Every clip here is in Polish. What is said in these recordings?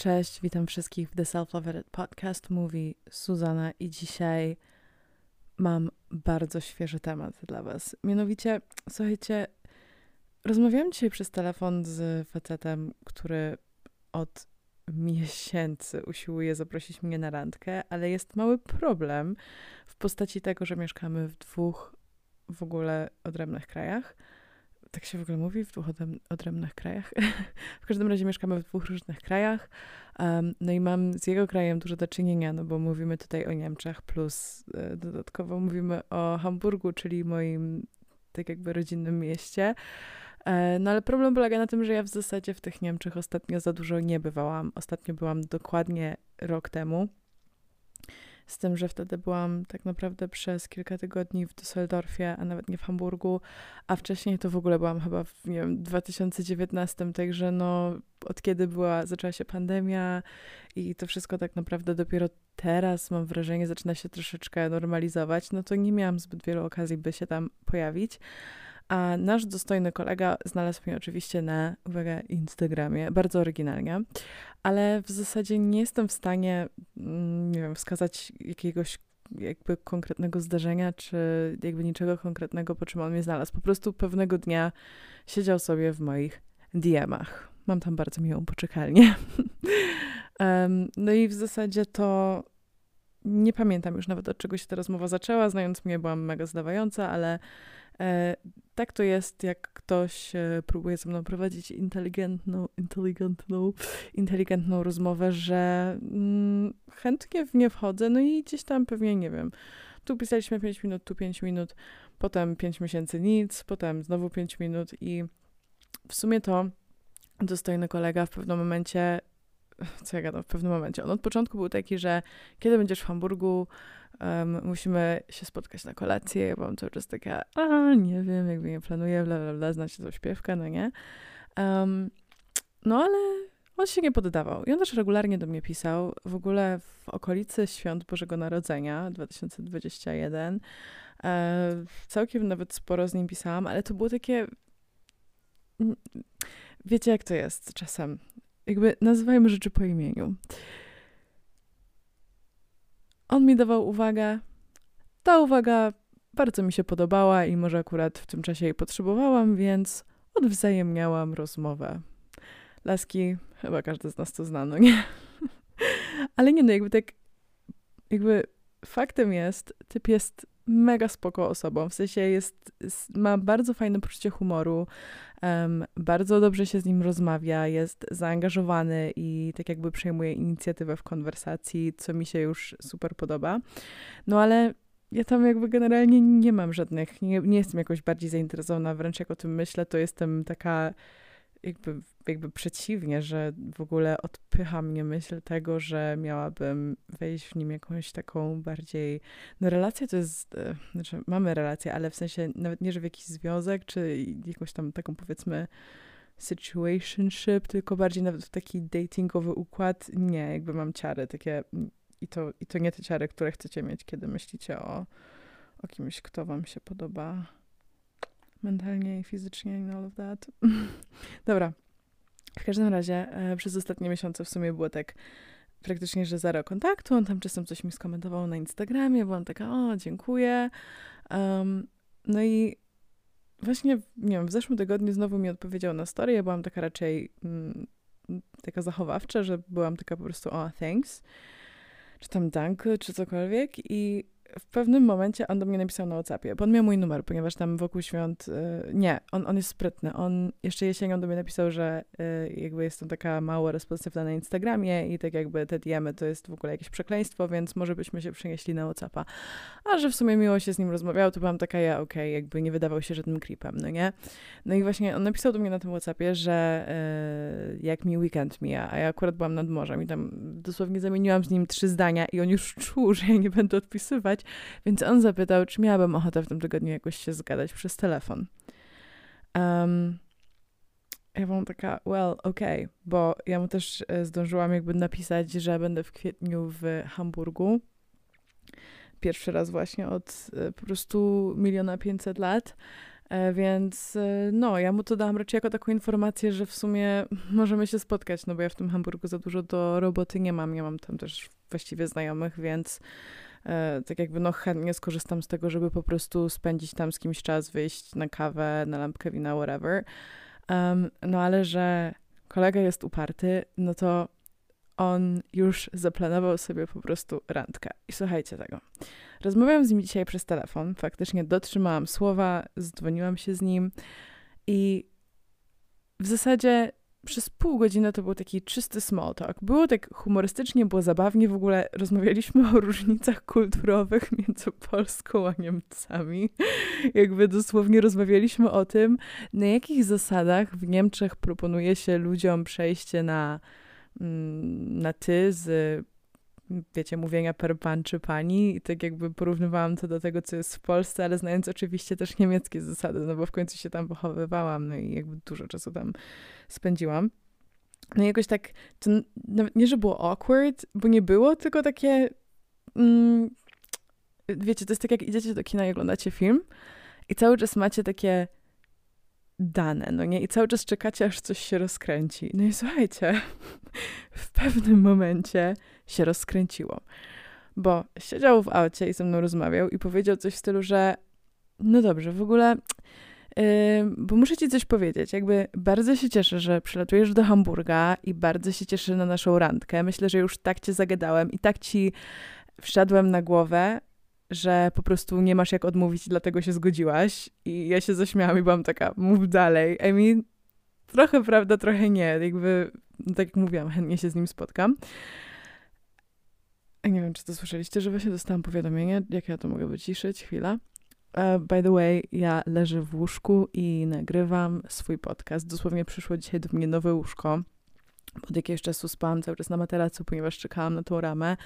Cześć, witam wszystkich w The Self Love Edit Podcast. Mówi Suzana i dzisiaj mam bardzo świeży temat dla Was. Mianowicie, słuchajcie, rozmawiałam dzisiaj przez telefon z facetem, który od miesięcy usiłuje zaprosić mnie na randkę, ale jest mały problem w postaci tego, że mieszkamy w dwóch w ogóle odrębnych krajach tak się w ogóle mówi, w dwóch odrębnych krajach. w każdym razie mieszkamy w dwóch różnych krajach. Um, no i mam z jego krajem dużo do czynienia, no bo mówimy tutaj o Niemczech, plus y, dodatkowo mówimy o Hamburgu, czyli moim tak jakby rodzinnym mieście. E, no ale problem polega na tym, że ja w zasadzie w tych Niemczech ostatnio za dużo nie bywałam. Ostatnio byłam dokładnie rok temu. Z tym, że wtedy byłam tak naprawdę przez kilka tygodni w Düsseldorfie, a nawet nie w Hamburgu, a wcześniej to w ogóle byłam chyba w nie wiem, 2019, także no od kiedy była, zaczęła się pandemia i to wszystko tak naprawdę dopiero teraz mam wrażenie zaczyna się troszeczkę normalizować, no to nie miałam zbyt wielu okazji, by się tam pojawić. A nasz dostojny kolega znalazł mnie oczywiście na, uwaga, Instagramie, bardzo oryginalnie, ale w zasadzie nie jestem w stanie, mm, nie wiem, wskazać jakiegoś jakby konkretnego zdarzenia, czy jakby niczego konkretnego, po czym on mnie znalazł. Po prostu pewnego dnia siedział sobie w moich DM-ach. Mam tam bardzo miłą poczekalnię. um, no i w zasadzie to nie pamiętam już nawet od czego się ta rozmowa zaczęła. Znając mnie, byłam mega zdawająca, ale tak to jest, jak ktoś e, próbuje ze mną prowadzić inteligentną, inteligentną, inteligentną rozmowę, że mm, chętnie w nie wchodzę, no i gdzieś tam pewnie, nie wiem, tu pisaliśmy 5 minut, tu 5 minut, potem 5 miesięcy nic, potem znowu 5 minut i w sumie to dostojny kolega w pewnym momencie, co ja gadam, w pewnym momencie, on od początku był taki, że kiedy będziesz w Hamburgu, um, musimy się spotkać na kolację. Ja byłam cały czas taka, a nie wiem, jakby nie planuję, bla, bla, bla, znacie tą śpiewkę, no nie. Um, no ale on się nie poddawał. I on też regularnie do mnie pisał. W ogóle w okolicy Świąt Bożego Narodzenia 2021 e, całkiem nawet sporo z nim pisałam, ale to było takie... Wiecie, jak to jest czasem. Jakby nazywajmy rzeczy po imieniu. On mi dawał uwagę. Ta uwaga bardzo mi się podobała i może akurat w tym czasie jej potrzebowałam, więc odwzajemniałam rozmowę. Laski, chyba każdy z nas to zna, no nie? Ale nie no, jakby tak, jakby faktem jest, typ jest mega spoko osobą, w sensie jest, ma bardzo fajne poczucie humoru, um, bardzo dobrze się z nim rozmawia, jest zaangażowany i tak jakby przejmuje inicjatywę w konwersacji, co mi się już super podoba. No ale ja tam jakby generalnie nie mam żadnych, nie, nie jestem jakoś bardziej zainteresowana, wręcz jak o tym myślę, to jestem taka jakby, jakby przeciwnie, że w ogóle odpycha mnie myśl tego, że miałabym wejść w nim jakąś taką bardziej. No, relacja to jest. E, znaczy, mamy relację, ale w sensie nawet nie, że w jakiś związek, czy jakąś tam taką powiedzmy situationship, tylko bardziej nawet w taki datingowy układ. Nie, jakby mam ciary takie. I to, i to nie te ciary, które chcecie mieć, kiedy myślicie o, o kimś, kto wam się podoba mentalnie i fizycznie i all of that. Dobra. W każdym razie e, przez ostatnie miesiące w sumie było tak praktycznie, że zero kontaktu. On tam czasem coś mi skomentował na Instagramie. Byłam taka, o, dziękuję. Um, no i właśnie, nie wiem, w zeszłym tygodniu znowu mi odpowiedział na story. Ja byłam taka raczej mm, taka zachowawcza, że byłam taka po prostu, o, thanks. Czy tam dank, czy cokolwiek. I w pewnym momencie on do mnie napisał na WhatsAppie, bo on miał mój numer, ponieważ tam wokół świąt, y, nie, on, on jest sprytny. On jeszcze jesienią do mnie napisał, że y, jakby jestem taka mało responsywna na Instagramie i tak jakby te diemy to jest w ogóle jakieś przekleństwo, więc może byśmy się przenieśli na WhatsAppa. A że w sumie miło się z nim rozmawiał, to byłam taka, ja okej, okay, jakby nie wydawał się żadnym creepem, no nie? No i właśnie on napisał do mnie na tym WhatsAppie, że y, jak mi weekend mija, a ja akurat byłam nad morzem i tam dosłownie zamieniłam z nim trzy zdania i on już czuł, że ja nie będę odpisywać, więc on zapytał, czy miałabym ochotę w tym tygodniu jakoś się zgadać przez telefon. Um, ja byłam taka, well, okej, okay, bo ja mu też e, zdążyłam jakby napisać, że będę w kwietniu w Hamburgu. Pierwszy raz właśnie od e, po prostu miliona pięćset lat. E, więc no, ja mu to dałam raczej jako taką informację, że w sumie możemy się spotkać, no bo ja w tym Hamburgu za dużo do roboty nie mam. Ja mam tam też właściwie znajomych, więc tak jakby no chętnie skorzystam z tego, żeby po prostu spędzić tam z kimś czas, wyjść na kawę, na lampkę wina, whatever. Um, no ale że kolega jest uparty, no to on już zaplanował sobie po prostu randkę. I słuchajcie tego. Rozmawiałam z nim dzisiaj przez telefon. Faktycznie dotrzymałam słowa, zdzwoniłam się z nim i w zasadzie przez pół godziny to był taki czysty small talk. Było tak humorystycznie, było zabawnie. W ogóle rozmawialiśmy o różnicach kulturowych między Polską a Niemcami. Jakby dosłownie rozmawialiśmy o tym, na jakich zasadach w Niemczech proponuje się ludziom przejście na, mm, na ty z wiecie, mówienia per pan czy pani i tak jakby porównywałam to do tego, co jest w Polsce, ale znając oczywiście też niemieckie zasady, no bo w końcu się tam wychowywałam, no i jakby dużo czasu tam spędziłam. No i jakoś tak, to nawet nie, że było awkward, bo nie było, tylko takie, mm, wiecie, to jest tak jak idziecie do kina i oglądacie film i cały czas macie takie dane, no nie? I cały czas czekacie, aż coś się rozkręci. No i słuchajcie, w pewnym momencie się rozkręciło. Bo siedział w aucie i ze mną rozmawiał i powiedział coś w stylu, że no dobrze, w ogóle, yy, bo muszę ci coś powiedzieć. Jakby bardzo się cieszę, że przylatujesz do Hamburga i bardzo się cieszę na naszą randkę. Myślę, że już tak cię zagadałem i tak ci wszedłem na głowę, że po prostu nie masz jak odmówić, dlatego się zgodziłaś. I ja się zaśmiałam i byłam taka, mów dalej. I mean, trochę prawda, trochę nie. Jakby, tak jak mówiłam, chętnie się z nim spotkam. Nie wiem, czy to słyszeliście, że właśnie dostałam powiadomienie, jak ja to mogę wyciszyć. Chwila. Uh, by the way, ja leżę w łóżku i nagrywam swój podcast. Dosłownie przyszło dzisiaj do mnie nowe łóżko. Od jakiegoś czasu spałam cały czas na materacu, ponieważ czekałam na tą ramę.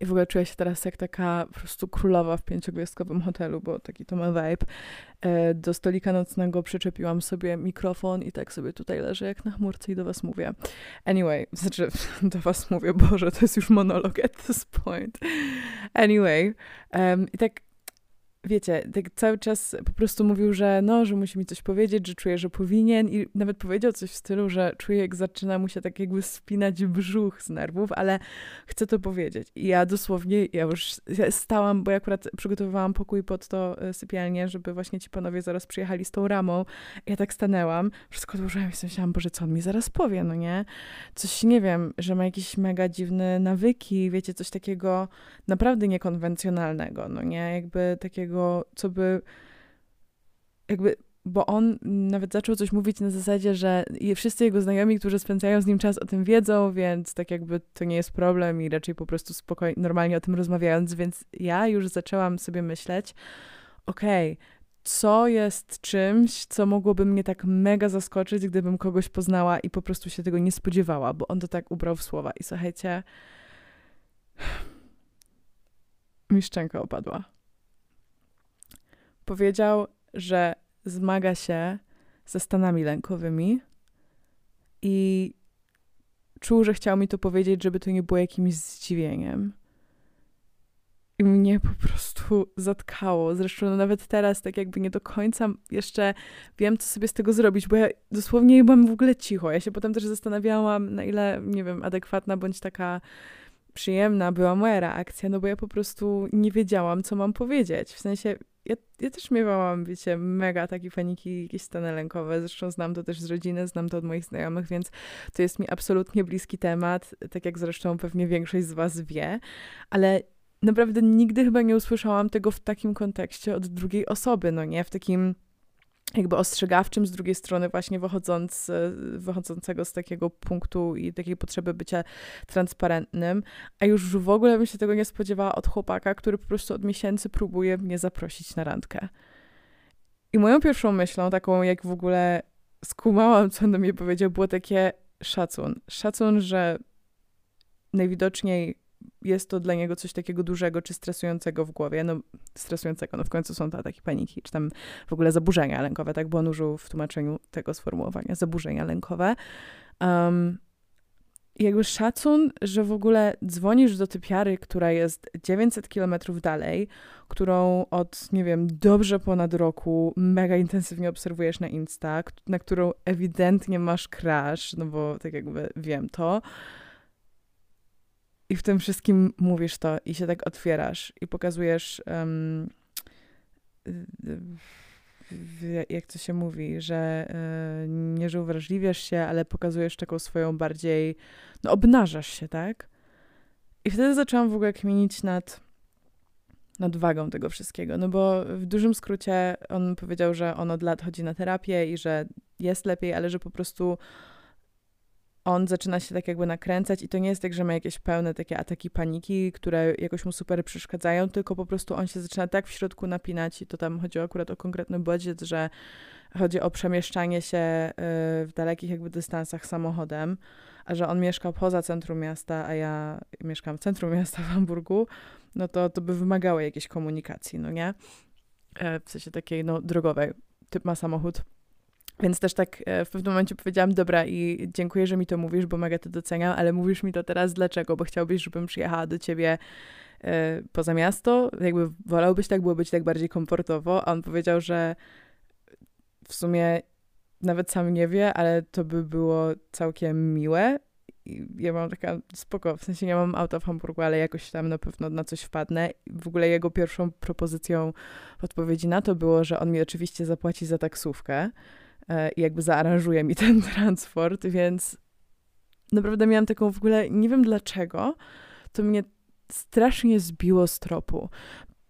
I w ogóle czuję się teraz jak taka po prostu królowa w pięciogwiazdkowym hotelu, bo taki to ma vibe. E, do stolika nocnego przyczepiłam sobie mikrofon i tak sobie tutaj leżę jak na chmurce i do was mówię. Anyway, znaczy do was mówię, Boże, to jest już monolog at this point. Anyway, um, i tak wiecie, tak cały czas po prostu mówił, że no, że musi mi coś powiedzieć, że czuje, że powinien i nawet powiedział coś w stylu, że czuje, jak zaczyna mu się tak jakby spinać brzuch z nerwów, ale chce to powiedzieć. I ja dosłownie, ja już stałam, bo ja akurat przygotowywałam pokój pod to e, sypialnię, żeby właśnie ci panowie zaraz przyjechali z tą ramą. Ja tak stanęłam, wszystko odłożyłam i myślałam, Boże, co on mi zaraz powie, no nie? Coś, nie wiem, że ma jakieś mega dziwne nawyki, wiecie, coś takiego naprawdę niekonwencjonalnego, no nie? Jakby takiego co by jakby, bo on nawet zaczął coś mówić na zasadzie, że wszyscy jego znajomi, którzy spędzają z nim czas, o tym wiedzą, więc tak jakby to nie jest problem i raczej po prostu spokojnie, normalnie o tym rozmawiając, więc ja już zaczęłam sobie myśleć, okej, okay, co jest czymś, co mogłoby mnie tak mega zaskoczyć, gdybym kogoś poznała i po prostu się tego nie spodziewała, bo on to tak ubrał w słowa. I słuchajcie, mi szczęka opadła powiedział, że zmaga się ze stanami lękowymi i czuł, że chciał mi to powiedzieć, żeby to nie było jakimś zdziwieniem. I mnie po prostu zatkało. Zresztą no nawet teraz, tak jakby nie do końca jeszcze wiem, co sobie z tego zrobić, bo ja dosłownie byłam w ogóle cicho. Ja się potem też zastanawiałam, na ile, nie wiem, adekwatna bądź taka przyjemna była moja reakcja, no bo ja po prostu nie wiedziałam, co mam powiedzieć. W sensie, ja, ja też miewałam, wiecie, mega takie paniki, jakieś stany lękowe. Zresztą znam to też z rodziny, znam to od moich znajomych, więc to jest mi absolutnie bliski temat, tak jak zresztą pewnie większość z was wie, ale naprawdę nigdy chyba nie usłyszałam tego w takim kontekście od drugiej osoby, no nie? W takim jakby ostrzegawczym, z drugiej strony właśnie wychodząc, wychodzącego z takiego punktu i takiej potrzeby bycia transparentnym, a już w ogóle bym się tego nie spodziewała od chłopaka, który po prostu od miesięcy próbuje mnie zaprosić na randkę. I moją pierwszą myślą, taką jak w ogóle skumałam, co on do mnie powiedział, było takie szacun. Szacun, że najwidoczniej jest to dla niego coś takiego dużego czy stresującego w głowie. No, stresującego, no w końcu są to ataki paniki, czy tam w ogóle zaburzenia lękowe, tak, bo on użył w tłumaczeniu tego sformułowania, zaburzenia lękowe. Um, jakby szacun, że w ogóle dzwonisz do typiary, która jest 900 kilometrów dalej, którą od, nie wiem, dobrze ponad roku mega intensywnie obserwujesz na Insta, na którą ewidentnie masz crash, no bo tak jakby wiem to. I w tym wszystkim mówisz to i się tak otwierasz i pokazujesz um, jak to się mówi, że y, nie, że uwrażliwiasz się, ale pokazujesz taką swoją bardziej, no obnażasz się, tak? I wtedy zaczęłam w ogóle kminić nad, nad wagą tego wszystkiego, no bo w dużym skrócie on powiedział, że on od lat chodzi na terapię i że jest lepiej, ale że po prostu on zaczyna się tak jakby nakręcać i to nie jest tak, że ma jakieś pełne takie ataki paniki, które jakoś mu super przeszkadzają, tylko po prostu on się zaczyna tak w środku napinać i to tam chodzi akurat o konkretny budżet, że chodzi o przemieszczanie się y, w dalekich jakby dystansach samochodem, a że on mieszka poza centrum miasta, a ja mieszkam w centrum miasta w Hamburgu, no to to by wymagało jakiejś komunikacji, no nie? E, w sensie takiej, no, drogowej. Typ ma samochód, więc też tak e, w pewnym momencie powiedziałam, dobra i dziękuję, że mi to mówisz, bo mega to doceniam, ale mówisz mi to teraz dlaczego? Bo chciałbyś, żebym przyjechała do ciebie e, poza miasto? Jakby wolałbyś tak, było być tak bardziej komfortowo? A on powiedział, że w sumie nawet sam nie wie, ale to by było całkiem miłe. I ja mam taka spoko, w sensie nie mam auta w Hamburgu, ale jakoś tam na pewno na coś wpadnę. W ogóle jego pierwszą propozycją w odpowiedzi na to było, że on mi oczywiście zapłaci za taksówkę. E, i jakby zaaranżuje mi ten transport, więc naprawdę miałam taką w ogóle, nie wiem dlaczego, to mnie strasznie zbiło z tropu.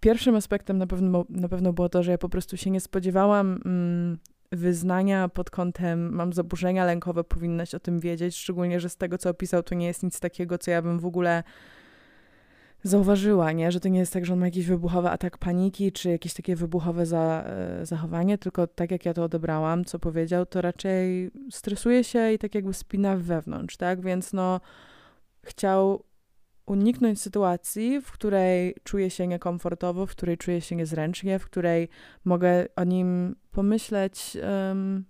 Pierwszym aspektem na pewno, na pewno było to, że ja po prostu się nie spodziewałam mm, wyznania pod kątem mam zaburzenia lękowe, powinnaś o tym wiedzieć, szczególnie, że z tego, co opisał, to nie jest nic takiego, co ja bym w ogóle zauważyła, nie? że to nie jest tak, że on ma jakiś wybuchowy atak paniki, czy jakieś takie wybuchowe za, e, zachowanie, tylko tak jak ja to odebrałam, co powiedział, to raczej stresuje się i tak jakby spina wewnątrz, tak? Więc no chciał uniknąć sytuacji, w której czuję się niekomfortowo, w której czuję się niezręcznie, w której mogę o nim pomyśleć um,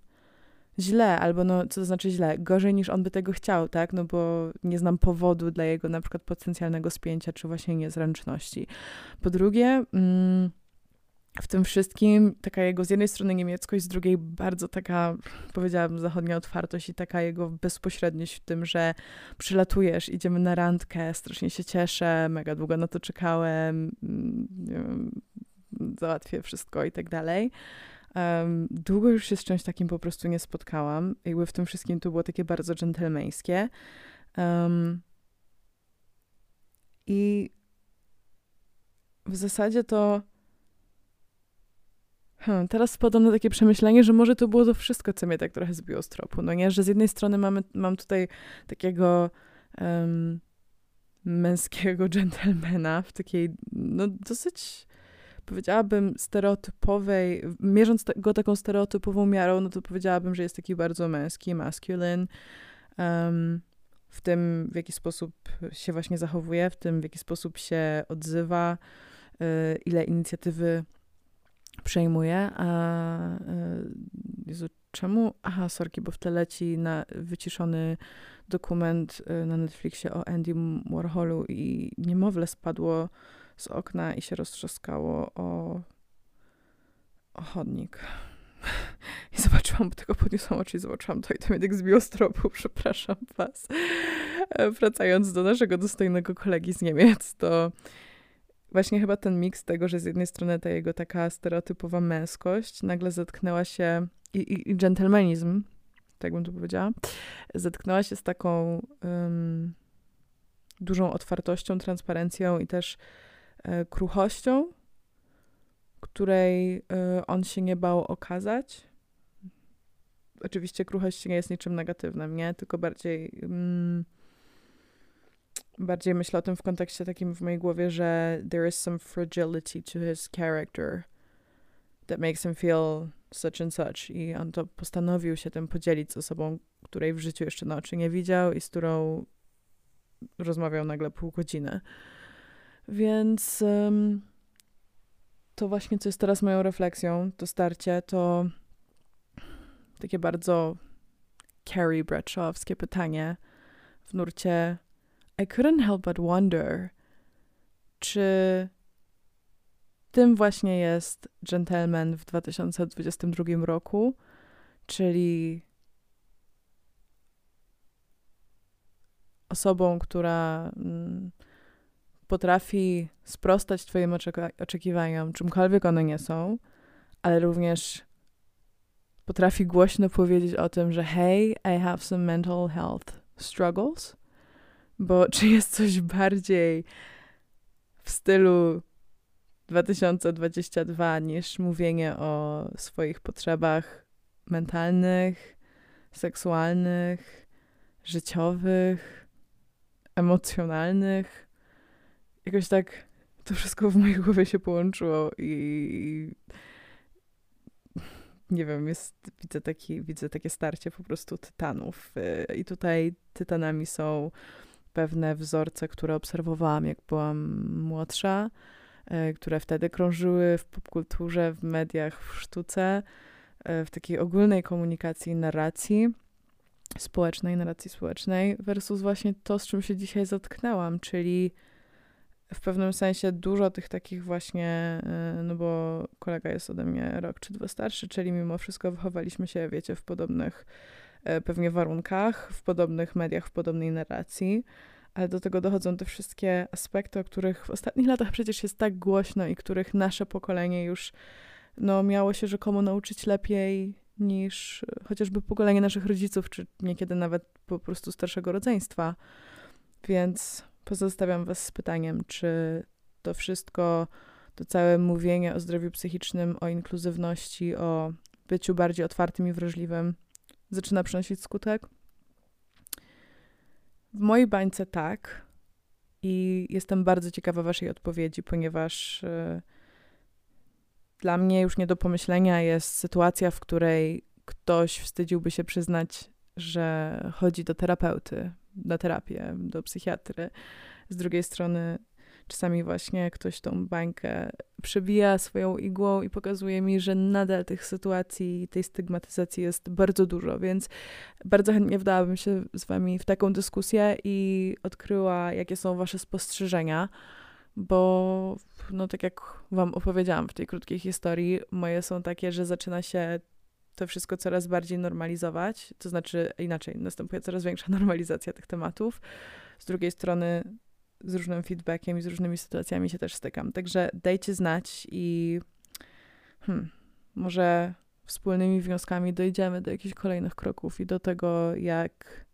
źle, albo no, co to znaczy źle, gorzej niż on by tego chciał, tak, no bo nie znam powodu dla jego na przykład potencjalnego spięcia, czy właśnie niezręczności. Po drugie, mm, w tym wszystkim taka jego z jednej strony niemieckość, z drugiej bardzo taka, powiedziałabym, zachodnia otwartość i taka jego bezpośredniość w tym, że przylatujesz, idziemy na randkę, strasznie się cieszę, mega długo na to czekałem, mm, załatwię wszystko i tak dalej. Um, długo już się z czymś takim po prostu nie spotkałam. Jakby w tym wszystkim to było takie bardzo dżentelmeńskie. Um, I w zasadzie to Hmm, teraz spadam na takie przemyślenie, że może to było to wszystko, co mnie tak trochę zbiło z tropu. No nie, że z jednej strony mamy, mam tutaj takiego um, męskiego dżentelmena w takiej, no dosyć powiedziałabym, stereotypowej, mierząc go taką stereotypową miarą, no to powiedziałabym, że jest taki bardzo męski, masculine. Um, w tym, w jaki sposób się właśnie zachowuje, w tym, w jaki sposób się odzywa, y, ile inicjatywy przejmuje. A y, Jezu, czemu? Aha, sorki, bo w tle leci na wyciszony dokument y, na Netflixie o Andy Warholu i niemowlę spadło z okna i się roztrzaskało o, o chodnik. I zobaczyłam, bo tego podniosłam oczy i zobaczyłam to i to mnie tak zbiło z tropu, przepraszam was. E, wracając do naszego dostojnego kolegi z Niemiec, to właśnie chyba ten miks tego, że z jednej strony ta jego taka stereotypowa męskość nagle zetknęła się i, i, i dżentelmenizm, tak bym to powiedziała, zetknęła się z taką um, dużą otwartością, transparencją i też kruchością, której e, on się nie bał okazać. Oczywiście kruchość nie jest niczym negatywnym, nie? Tylko bardziej mm, bardziej myślę o tym w kontekście takim w mojej głowie, że there is some fragility to his character that makes him feel such and such i on to postanowił się tym podzielić z osobą, której w życiu jeszcze na oczy nie widział i z którą rozmawiał nagle pół godziny. Więc to właśnie, co jest teraz moją refleksją, to starcie, to takie bardzo Carrie Bradshawskie pytanie w nurcie I couldn't help but wonder, czy tym właśnie jest Gentleman w 2022 roku, czyli osobą, która mm, potrafi sprostać Twoim oczekiwaniom, czymkolwiek one nie są, ale również potrafi głośno powiedzieć o tym, że hey, I have some mental health struggles, bo czy jest coś bardziej w stylu 2022 niż mówienie o swoich potrzebach mentalnych, seksualnych, życiowych, emocjonalnych. Jakoś tak to wszystko w mojej głowie się połączyło i nie wiem, jest, widzę, taki, widzę takie starcie po prostu tytanów. Y, I tutaj tytanami są pewne wzorce, które obserwowałam, jak byłam młodsza, y, które wtedy krążyły w popkulturze, w mediach, w sztuce, y, w takiej ogólnej komunikacji, narracji społecznej, narracji społecznej, versus właśnie to, z czym się dzisiaj zatknęłam, czyli w pewnym sensie dużo tych takich właśnie, y, no bo kolega jest ode mnie rok czy dwa starszy, czyli mimo wszystko wychowaliśmy się, wiecie, w podobnych e, pewnie warunkach, w podobnych mediach, w podobnej narracji, ale do tego dochodzą te wszystkie aspekty, o których w ostatnich latach przecież jest tak głośno i których nasze pokolenie już no, miało się rzekomo nauczyć lepiej niż chociażby pokolenie naszych rodziców, czy niekiedy nawet po prostu starszego rodzeństwa. Więc pozostawiam Was z pytaniem, czy to wszystko, to całe mówienie o zdrowiu psychicznym, o inkluzywności, o byciu bardziej otwartym i wrażliwym zaczyna przynosić skutek? W mojej bańce tak. I jestem bardzo ciekawa Waszej odpowiedzi, ponieważ yy, dla mnie już nie do pomyślenia jest sytuacja, w której ktoś wstydziłby się przyznać, że chodzi do terapeuty, na terapię, do psychiatry. Z drugiej strony czasami właśnie ktoś tą bańkę przebija swoją igłą i pokazuje mi, że nadal tych sytuacji, tej stygmatyzacji jest bardzo dużo, więc bardzo chętnie wdałabym się z wami w taką dyskusję i odkryła, jakie są wasze spostrzeżenia, bo no tak jak wam opowiedziałam w tej krótkiej historii, moje są takie, że zaczyna się to wszystko coraz bardziej normalizować, to znaczy inaczej, następuje coraz większa normalizacja tych tematów. Z drugiej strony z różnym feedbackiem i z różnymi sytuacjami się też stykam. Także dajcie znać i hmm, może wspólnymi wnioskami dojdziemy do jakichś kolejnych kroków i do tego, jak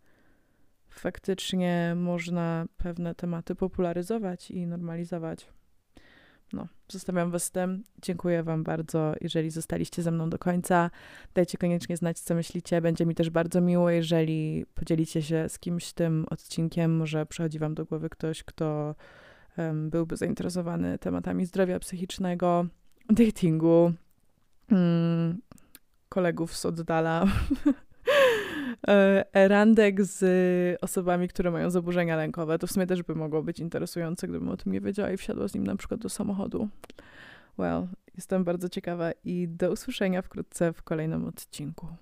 faktycznie można pewne tematy popularyzować i normalizować. No, zostawiam Was z tym. Dziękuję Wam bardzo, jeżeli zostaliście ze mną do końca. Dajcie koniecznie znać, co myślicie. Będzie mi też bardzo miło, jeżeli podzielicie się z kimś tym odcinkiem. Może przychodzi Wam do głowy ktoś, kto um, byłby zainteresowany tematami zdrowia psychicznego, datingu, mm, kolegów z oddala. E, randek z osobami, które mają zaburzenia lękowe. To w sumie też by mogło być interesujące, gdybym o tym nie wiedziała i wsiadła z nim na przykład do samochodu. Well, jestem bardzo ciekawa i do usłyszenia wkrótce w kolejnym odcinku.